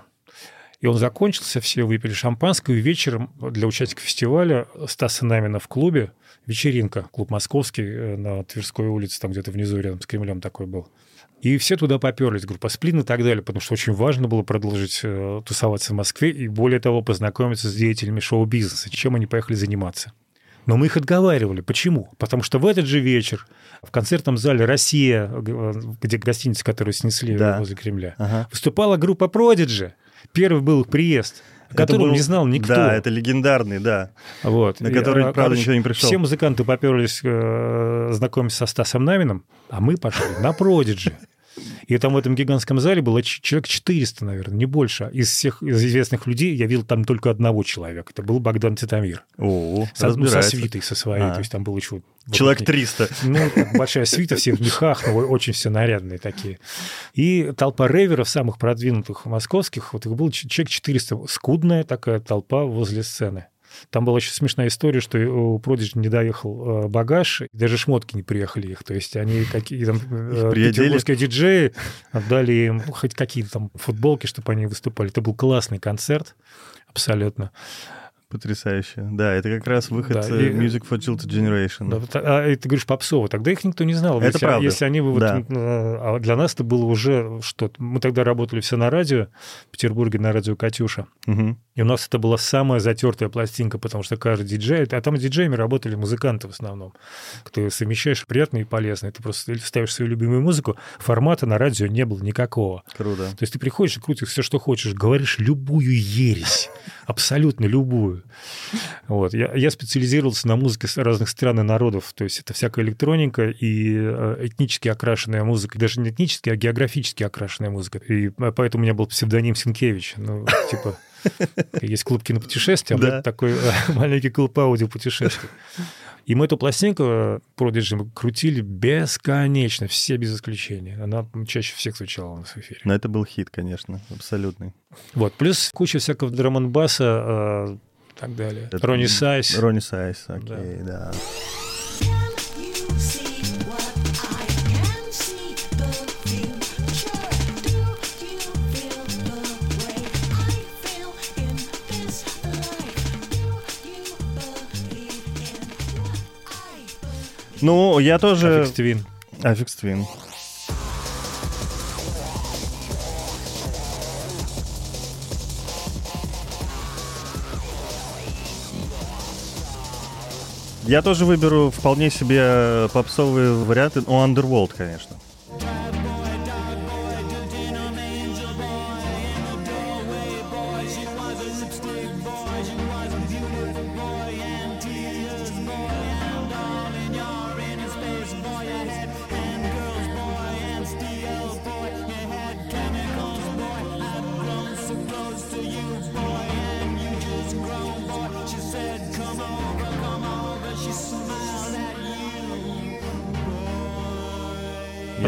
И он закончился, все выпили шампанское, и вечером для участников фестиваля Стаса Намина в клубе вечеринка, клуб московский э, на Тверской улице, там где-то внизу рядом с Кремлем такой был. И все туда поперлись, группа Сплин и так далее, потому что очень важно было продолжить э, тусоваться в Москве и, более того, познакомиться с деятелями шоу-бизнеса, чем они поехали заниматься. Но мы их отговаривали. Почему? Потому что в этот же вечер в концертном зале «Россия», э, где гостиница, которую снесли Да. возле Кремля, Ага. выступала группа Prodigy. Первый был их приезд, о Это котором был- не знал никто. Да, это легендарный, да. Вот. На который, а, правда, никто не пришел. Все музыканты поперлись э, знакомиться со Стасом Намином, а мы пошли на Продиджи. И там в этом гигантском зале было человек 400, наверное, не больше. Из всех из известных людей я видел там только одного человека. Это был Богдан Титамир. О, Со, ну, со свитой со своей. А. То есть там был еще... Человек вокруг 300. ну, большая свита, все в мехах, но очень все нарядные такие. И толпа реверов, самых продвинутых московских, вот их было человек 400. Скудная такая толпа возле сцены. Там была еще смешная история, что у Продиджи не доехал э, багаж, даже шмотки не приехали их. То есть они какие там э, петербургские диджеи отдали им хоть какие-то там футболки, чтобы они выступали. Это был классный концерт, абсолютно. Потрясающе. Да, это как раз выход Да, э, и- Music for Jilted Generation. Да, а ты говоришь попсово, тогда их никто не знал. Это если, правда. Если они вот, Да. э, а для нас это было уже что-то. Мы тогда работали все на радио в Петербурге, на радио «Катюша». Мгм. И у нас это была самая затертая пластинка, потому что каждый диджей, а там с диджеями работали музыканты в основном. Ты совмещаешь приятное и полезное. Ты просто ставишь свою любимую музыку. Формата на радио не было никакого. Круто. То есть ты приходишь и крутишь все, что хочешь, говоришь любую ересь, абсолютно любую. Вот. Я, я специализировался на музыке разных стран и народов, то есть это всякая электроника и э, этнически окрашенная музыка, даже не этнически, а географически окрашенная музыка. И э, поэтому у меня был псевдоним Синкевич. Ну, типа, есть клуб кинопутешествия, а Да. такой э, маленький клуб аудиопутешествий. И мы эту пластинку Prodigy крутили бесконечно, все без исключения. Она чаще всех звучала у нас в эфире. Но это был хит, конечно, абсолютный. Вот, плюс куча всякого drum bass а так далее. Это- Ронни Сайс. Ронни Сайс, окей, да. Can you see what I can see? The Я тоже выберу вполне себе попсовые варианты. Ну, Underworld, конечно.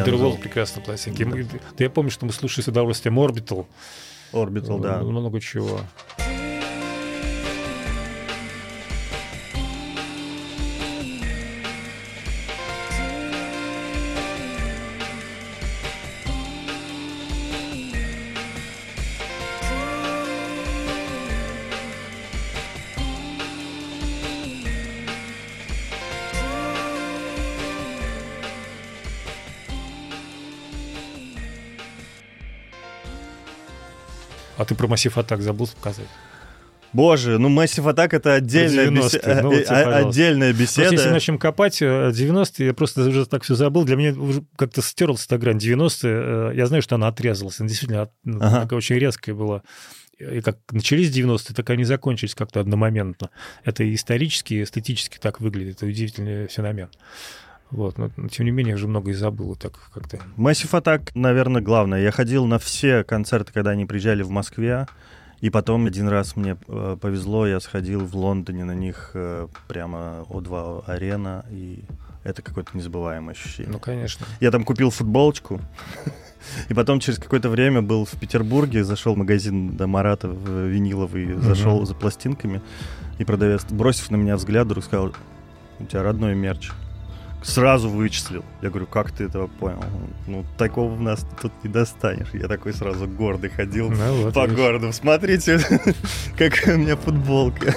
Underworld назвал. прекрасная пластинка. И мы- Да я помню, что мы слушали с удовольствием Orbital. Orbital, да. Э, Много чего. Про массив атак забыл сказать? Боже, ну Massive Attack это отдельная, 90-е, бесе- ну вот э, э, пожалуйста. отдельная Просто если беседа. начнем копать э, 90-е, я просто уже так все забыл. Для меня уже как-то стерлась эта грань 90-е. э, Я знаю, что она отрезалась. Она действительно ну, Ага. такая очень резкая была. И как начались 90-е, так они закончились как-то одномоментно. Это исторически, эстетически так выглядит. Это удивительный феномен. Вот. Но, тем не менее, я уже много и забыл так как-то. Massive Attack, наверное, главное. Я ходил на все концерты, когда они приезжали в Москве. И потом один раз мне э, повезло, я сходил в Лондоне на них э, прямо О2 арена, и это какое-то незабываемое ощущение. Ну, конечно. Я там купил футболочку, и потом через какое-то время был в Петербурге, зашел в магазин до Марата в виниловый, зашел за пластинками, и продавец, бросив на меня взгляд, вдруг сказал, у тебя родной мерч. Сразу вычислил. Я говорю, как ты этого понял? Ну, такого у нас тут не достанешь. Я такой сразу гордый ходил Ну, вот, по видишь. городу. Смотрите, какая у меня футболка.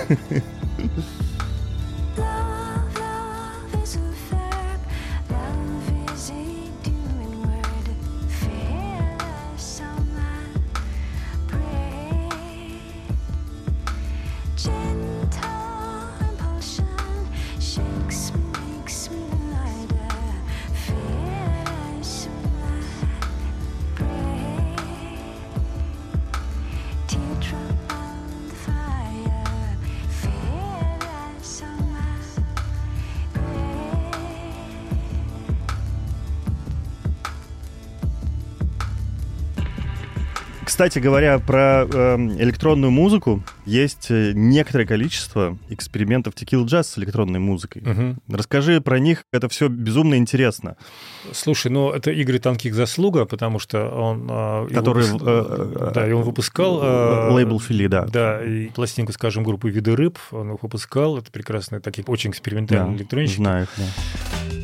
Кстати говоря, про эм, электронную музыку, есть э, некоторое количество экспериментов Tequila Jazz с электронной музыкой. Мгм. Расскажи про них, это все безумно интересно. Слушай, ну это игры танких заслуга, потому что он... его Который, выпус- э, э, Да, и он выпускал... а, Лейбл Фили, да. Да, и пластинку, скажем, группы «Виды рыб» он их выпускал. Это прекрасные такие очень экспериментальные Да, электронщики. Знаю их, да.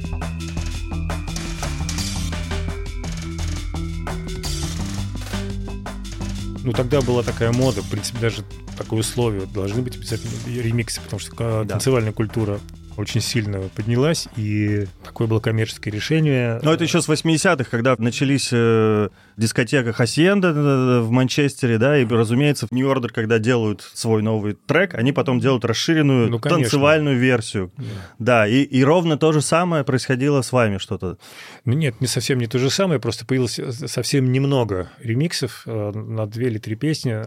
Ну, тогда была такая мода, в принципе, даже такое условие. Должны быть обязательно ремиксы, потому что Да. танцевальная культура очень сильно поднялась, и такое было коммерческое решение. Но это еще с 80-х, когда начались э, дискотека Хасиенда э, в Манчестере, да, и, разумеется, в New Order, когда делают свой новый трек, они потом делают расширенную Ну, конечно. танцевальную версию. Да, и, и ровно то же самое происходило с вами что-то. Ну нет, не совсем не то же самое, просто появилось э, совсем немного ремиксов на две или три песни,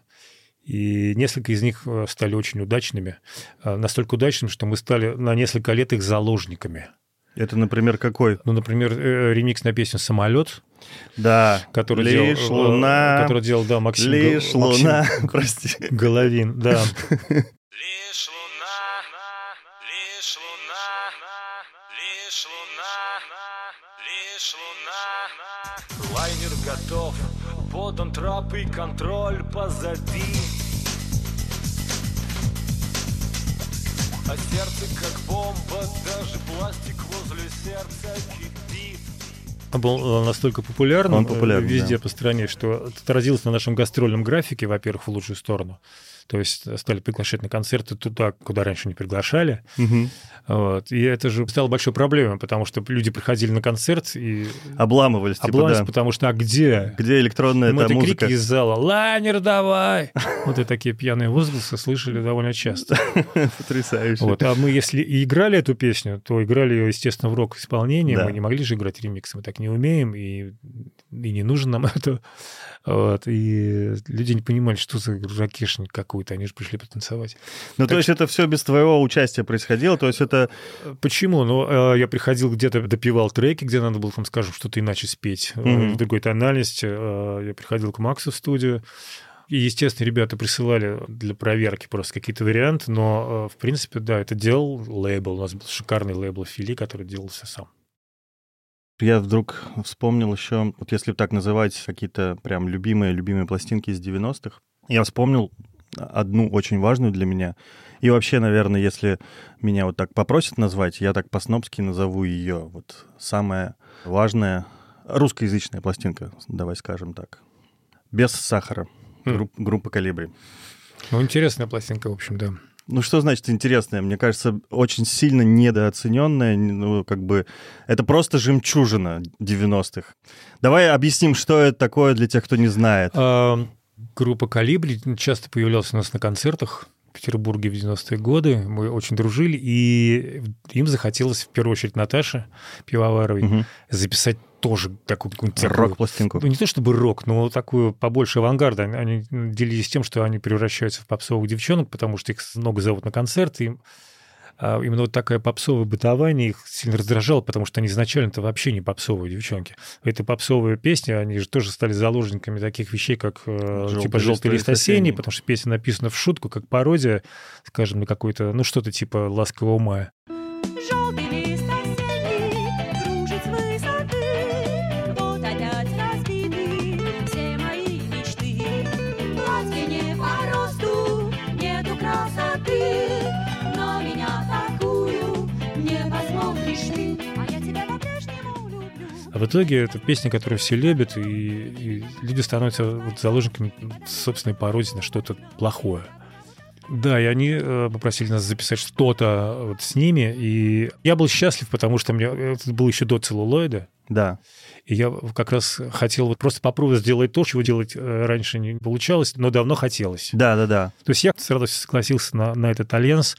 и несколько из них э, стали очень удачными. Э, Настолько удачными, что мы стали на несколько лет их заложниками. Это, например, какой? Ну, например, э, ремикс на песню «Самолет», Да, который лишь делал, луна, который делал, да, Максим, лишь Го- Максим луна, прости. Головин, да. Лишь трап и контроль позади. А сердце как бомба, даже пластик возле сердца кипит. Он был э, настолько популярным Он популярный, э, везде да. по стране, что отразилось на нашем гастрольном графике, во-первых, в лучшую сторону. То есть стали приглашать на концерты туда, куда раньше не приглашали. Мгм. Вот. И это же стало большой проблемой, потому что люди приходили на концерт и Обламывались, типа, обломались, да. потому что а где? Где электронная мы эта музыка? крики из зала «Лайнер давай!» Вот и такие пьяные возгласы слышали довольно часто. Потрясающе. Вот. А мы, если и играли эту песню, то играли ее, естественно, в рок-исполнении. Да. Мы не могли же играть ремиксы, мы так не умеем, и, и не нужно нам это. Вот. И люди не понимали, что за ракешник какой-то, они же пришли потанцевать. Ну, то есть это все без твоего участия происходило, то есть это... Почему? Ну, э, я приходил где-то, допивал треки, где надо было, там, скажем, что-то иначе спеть, Мгм. в другой тональности. Э, Я приходил к Максу в студию, и, естественно, ребята присылали для проверки просто какие-то варианты, но, в принципе, да, это делал лейбл. У нас был шикарный лейбл Фили, который делал все сам. Я вдруг вспомнил еще, вот если так называть какие-то прям любимые-любимые пластинки из 90-х, я вспомнил одну очень важную для меня. И вообще, наверное, если меня вот так попросят назвать, я так по-снобски назову ее. Вот самая важная русскоязычная пластинка, давай скажем так. Без сахара. Хм. Групп- группа «Колибри». Ну, интересная пластинка, в общем, да. Ну, что значит интересное? Мне кажется, очень сильно недооцененная. Ну, как бы, это просто жемчужина 90-х. Давай объясним, что это такое для тех, кто не знает. Группа «Калибри» часто появлялась у нас на концертах в Петербурге в 90-е годы. Мы очень дружили, и им захотелось, в первую очередь, Наташе Пивоваровой Мгм. записать тоже такую какую-нибудь Рок-пластинку. Ну, не то чтобы рок, но такую побольше авангарда. Они делились тем, что они превращаются в попсовых девчонок, потому что их много зовут на концерты. Им, именно вот такое попсовое бытование их сильно раздражало, потому что они изначально-то вообще не попсовые девчонки. Эти попсовые песни, они же тоже стали заложниками таких вещей, как э, «Желтый типа «Желтый лист лист осенний». осенний», потому что песня написана в шутку, как пародия, скажем, на какой-то, ну, что-то типа «Ласкового мая». В итоге это песня, которую все любят, и, и люди становятся вот заложниками собственной пародии на что-то плохое. Да, и они э, попросили нас записать что-то вот с ними, и я был счастлив, потому что мне это было еще до целлулоида, Да. и я как раз хотел вот просто попробовать сделать то, чего делать э, раньше не получалось, но давно хотелось. Да, да, да. То есть я с радостью согласился на, на этот альянс,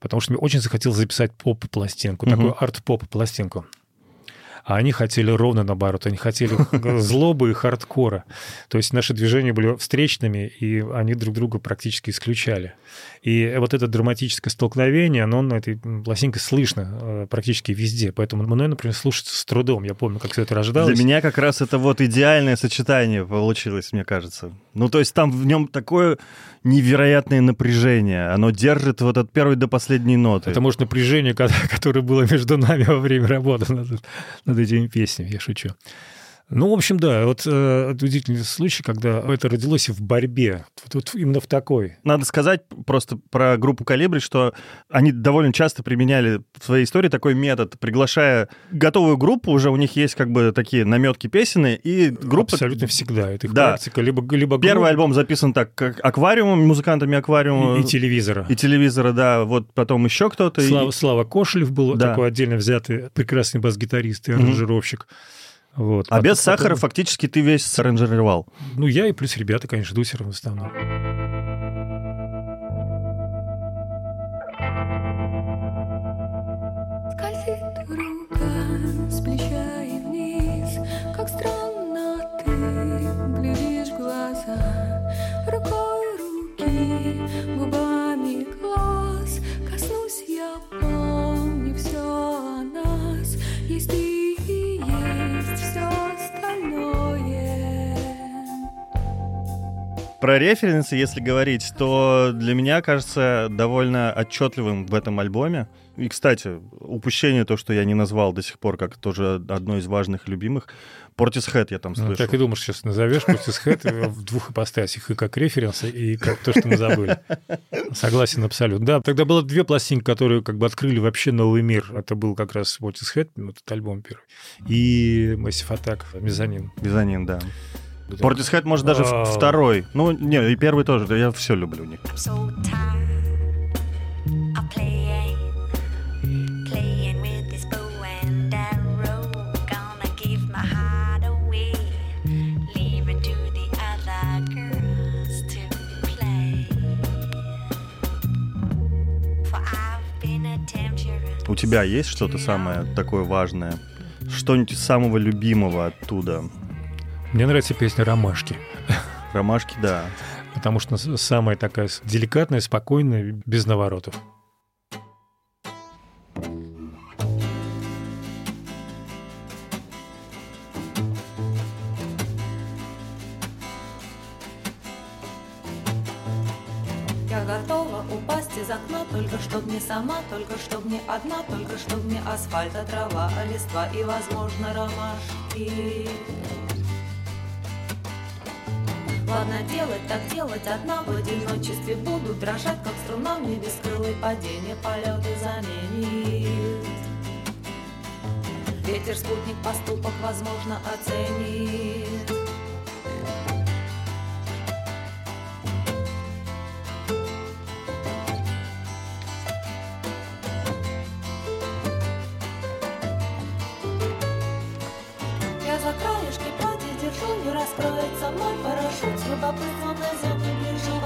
потому что мне очень захотелось записать поп-пластинку, Мгм. такую арт-поп-пластинку. А они хотели ровно наоборот, они хотели злобы и хардкора. То есть наши движения были встречными, и они друг друга практически исключали. И вот это драматическое столкновение, оно на этой пластинке слышно э, практически везде. Поэтому мной, например, слушается с трудом. Я помню, как все это рождалось. Для меня как раз это вот идеальное сочетание получилось, мне кажется. Ну, то есть там в нем такое невероятное напряжение. Оно держит вот от первой до последней ноты. Это, может, напряжение, ко- которое было между нами во время работы над, над этими песнями, я шучу. Ну, в общем, да, вот э, это удивительный случай, когда это родилось в борьбе, вот, вот именно в такой. Надо сказать просто про группу «Калибри», что они довольно часто применяли в своей истории такой метод, приглашая готовую группу, уже у них есть как бы такие наметки песенные, и группа... Абсолютно всегда. Это их Да. практика. Либо, либо Первый группа альбом записан так, как аквариумом, музыкантами аквариума и, и телевизора. и телевизора, да, вот потом еще кто-то. и- Слава, Слава Кошелев был Да. такой отдельно взятый прекрасный бас-гитарист и аранжировщик. Вот. А без потом- сахара фактически ты весь саранжировал. Ну, я и плюс ребята, конечно, Дусер в основном. Про референсы, если говорить, то для меня кажется довольно отчетливым в этом альбоме. И, кстати, упущение то, что я не назвал до сих пор, как тоже одно из важных и любимых. Портис Хэт я там Ну, слышал. так и думаешь, сейчас назовешь Куртис Хэт в двух ипостасях, и как референс, и как то, что мы забыли. Согласен абсолютно. Да, тогда было две пластинки, которые как бы открыли вообще новый мир. Это был как раз вот этот альбом первый, и Massive Attack, Мезонин. Мезонин, да. Portishead, может, даже А. второй. Ну, не, и первый тоже. да Я все люблю у них. so. У тебя есть что-то самое такое важное? Что-нибудь из самого любимого оттуда? Мне нравится песня «Ромашки», Ромашки, да. потому что самая такая деликатная, спокойная, без наворотов. Я готова упасть из окна, только чтоб не сама, только чтоб не одна, только чтоб не асфальт, а трава, а листва и, возможно, ромашки. Ладно делать, так делать одна В одиночестве буду дрожать, как струна В небе скрылой падение, полеты заменит. Ветер, спутник, поступок, возможно, оценит. Я за краешки платья держу, не раскроется мой С любопытством на землю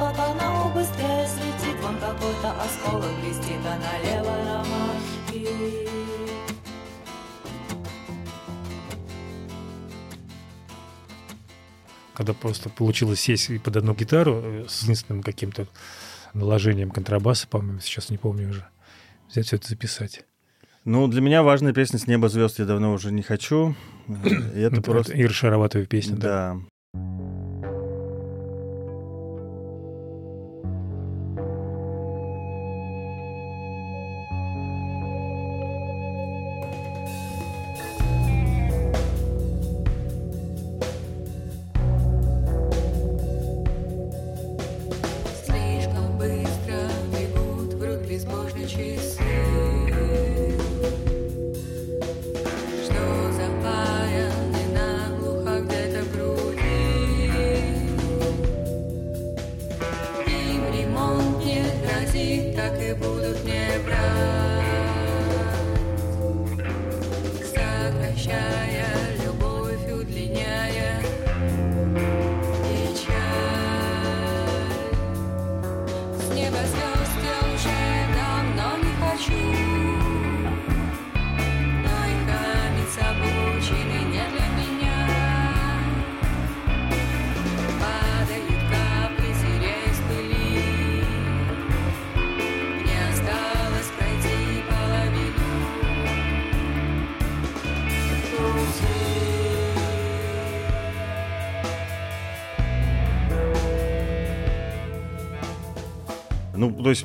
как она быстрее светит Вон какой-то осколок блестит, а налево ромашки Когда просто получилось сесть и под одну гитару э, с единственным каким-то наложением контрабаса, по-моему, сейчас не помню уже, взять все это записать. Ну, для меня важная песня «С неба звезд» я давно уже не хочу. И это Ну, просто... Ира Шароватова песня, да. Да.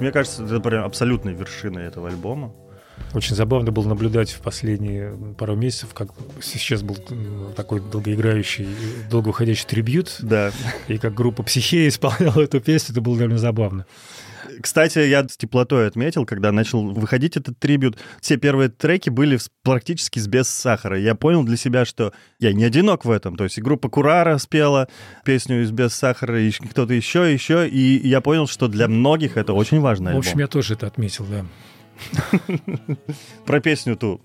Мне кажется, это прям абсолютная вершина этого альбома. Очень забавно было наблюдать в последние пару месяцев, как сейчас был такой долгоиграющий, долгоуходящий трибют, Да. и как группа «Психея» исполняла эту песню, это было довольно забавно. Кстати, я с теплотой отметил, когда начал выходить этот трибют, все первые треки были практически без сахара. Я понял для себя, что я не одинок в этом. То есть и группа Курара спела песню из без сахара, и кто-то еще, еще. И я понял, что для многих это очень важный В общем, я тоже это отметил, да. Про песню ту.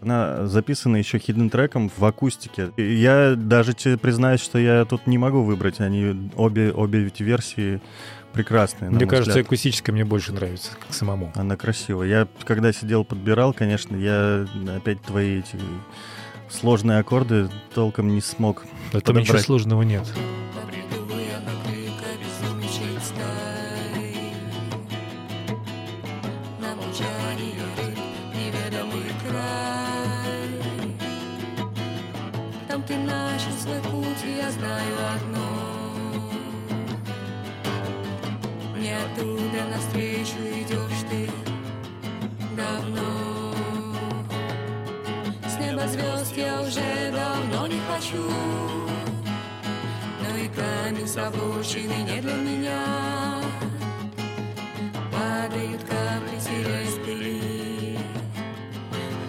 Она записана еще хидden треком в акустике. Я даже тебе признаюсь, что я тут не могу выбрать. Они обе, обе эти версии прекрасные. на Мне мой кажется, взгляд. акустическая мне больше нравится, как самому. Она красивая. Я когда сидел, подбирал, конечно, я опять твои эти сложные аккорды толком не смог Там ничего сложного нет. Там ты начал свой путь, и я знаю одно. Оттуда навстречу идешь ты давно. С неба звезд я уже давно не хочу. Но и камень с не для меня Падают капли с пыли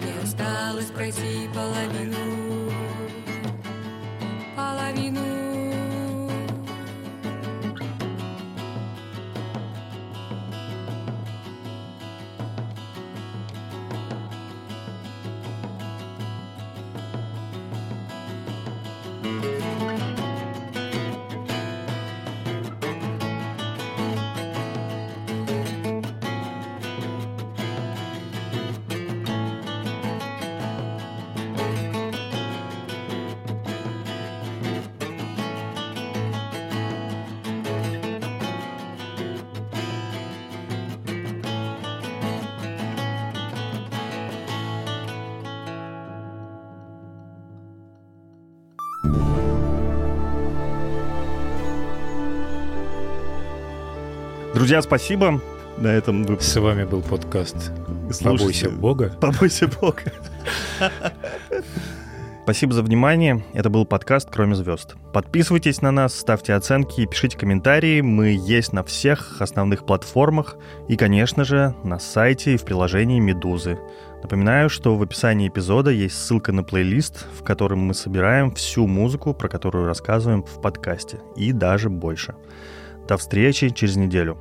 Мне осталось пройти половину Половину Друзья, спасибо. На этом вы С вами был подкаст слушайте. «Побойся Бога». Побойся Бога. Спасибо за внимание. Это был подкаст «Кроме звезд». Подписывайтесь на нас, ставьте оценки и пишите комментарии. Мы есть на всех основных платформах и, конечно же, на сайте и в приложении «Медузы». Напоминаю, что в описании эпизода есть ссылка на плейлист, в котором мы собираем всю музыку, про которую рассказываем в подкасте, и даже больше. До встречи через неделю.